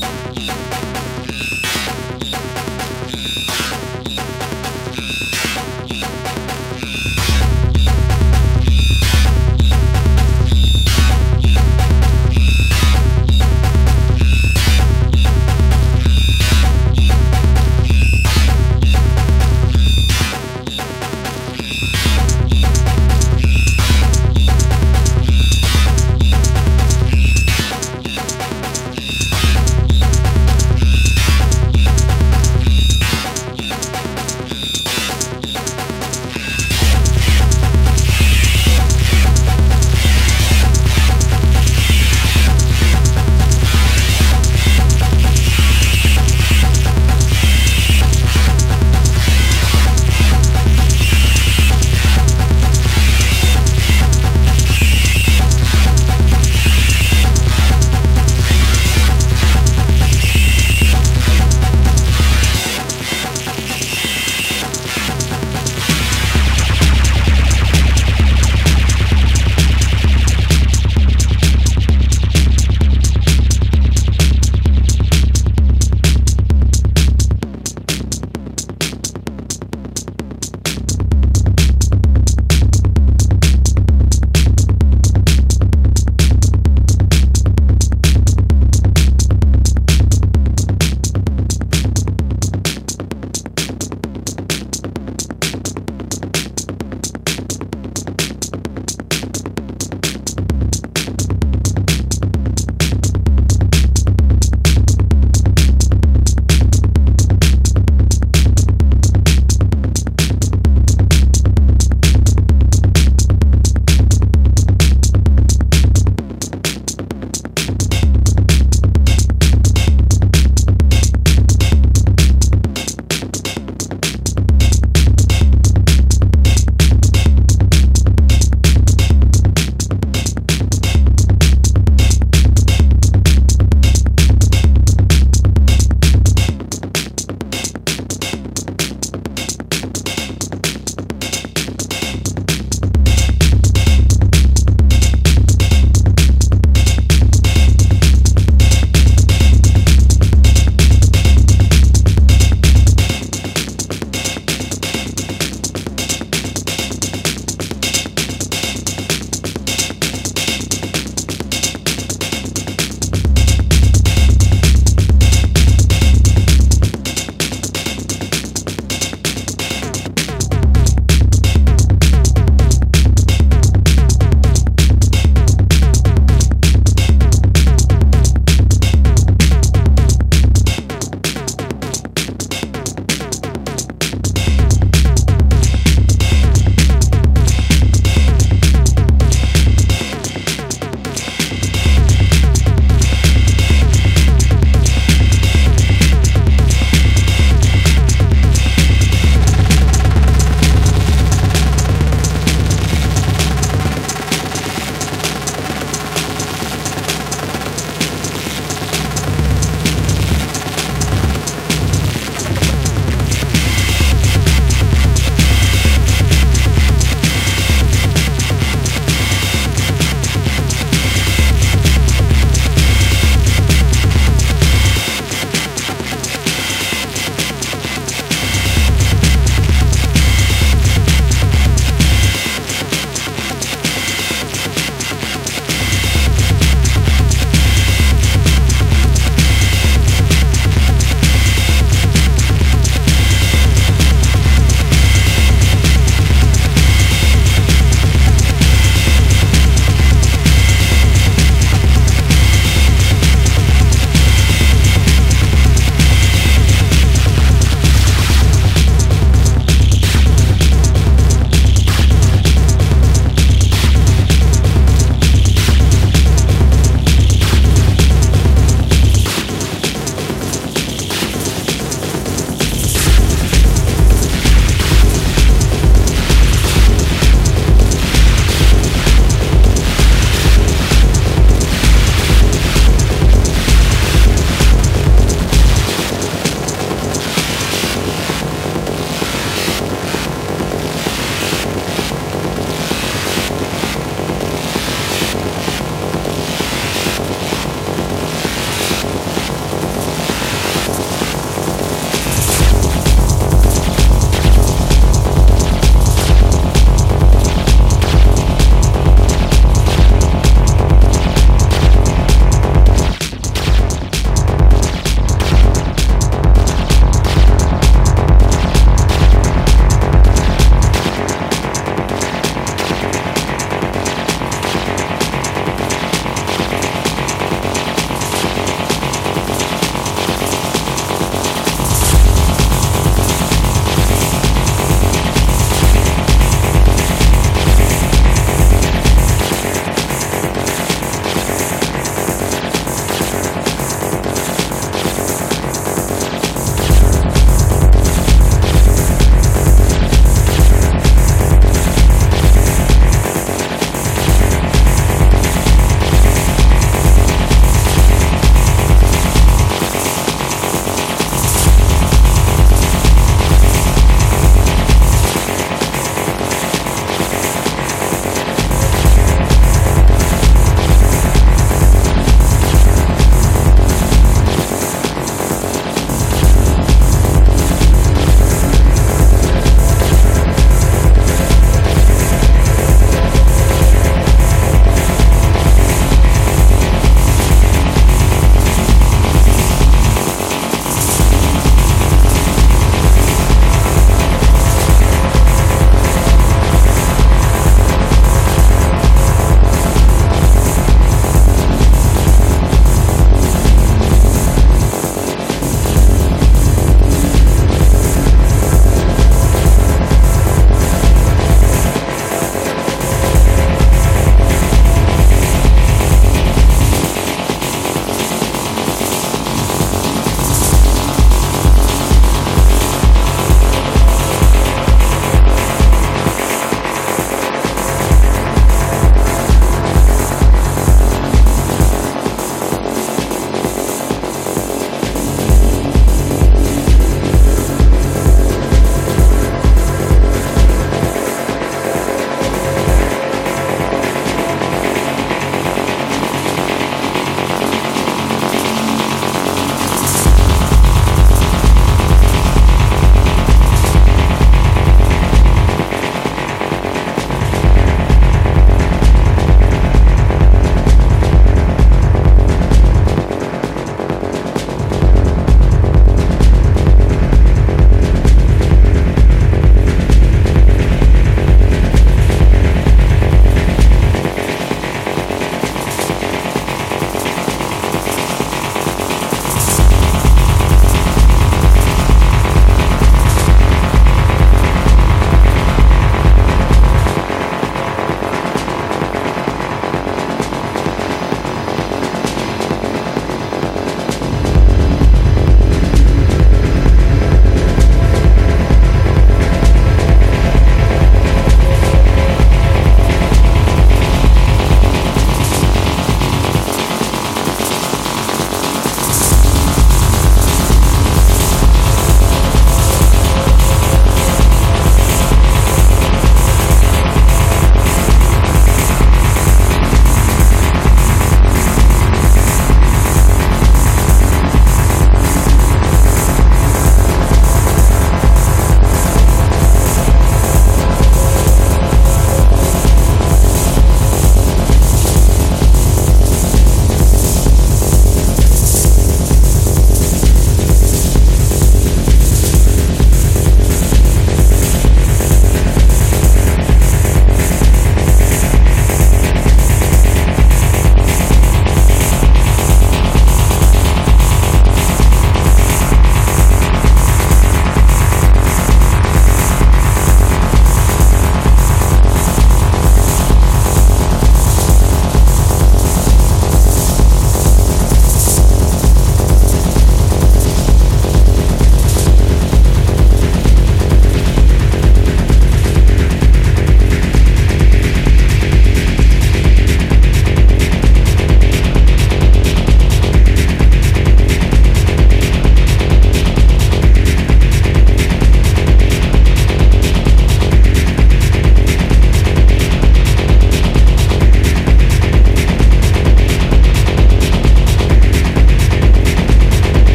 Bye.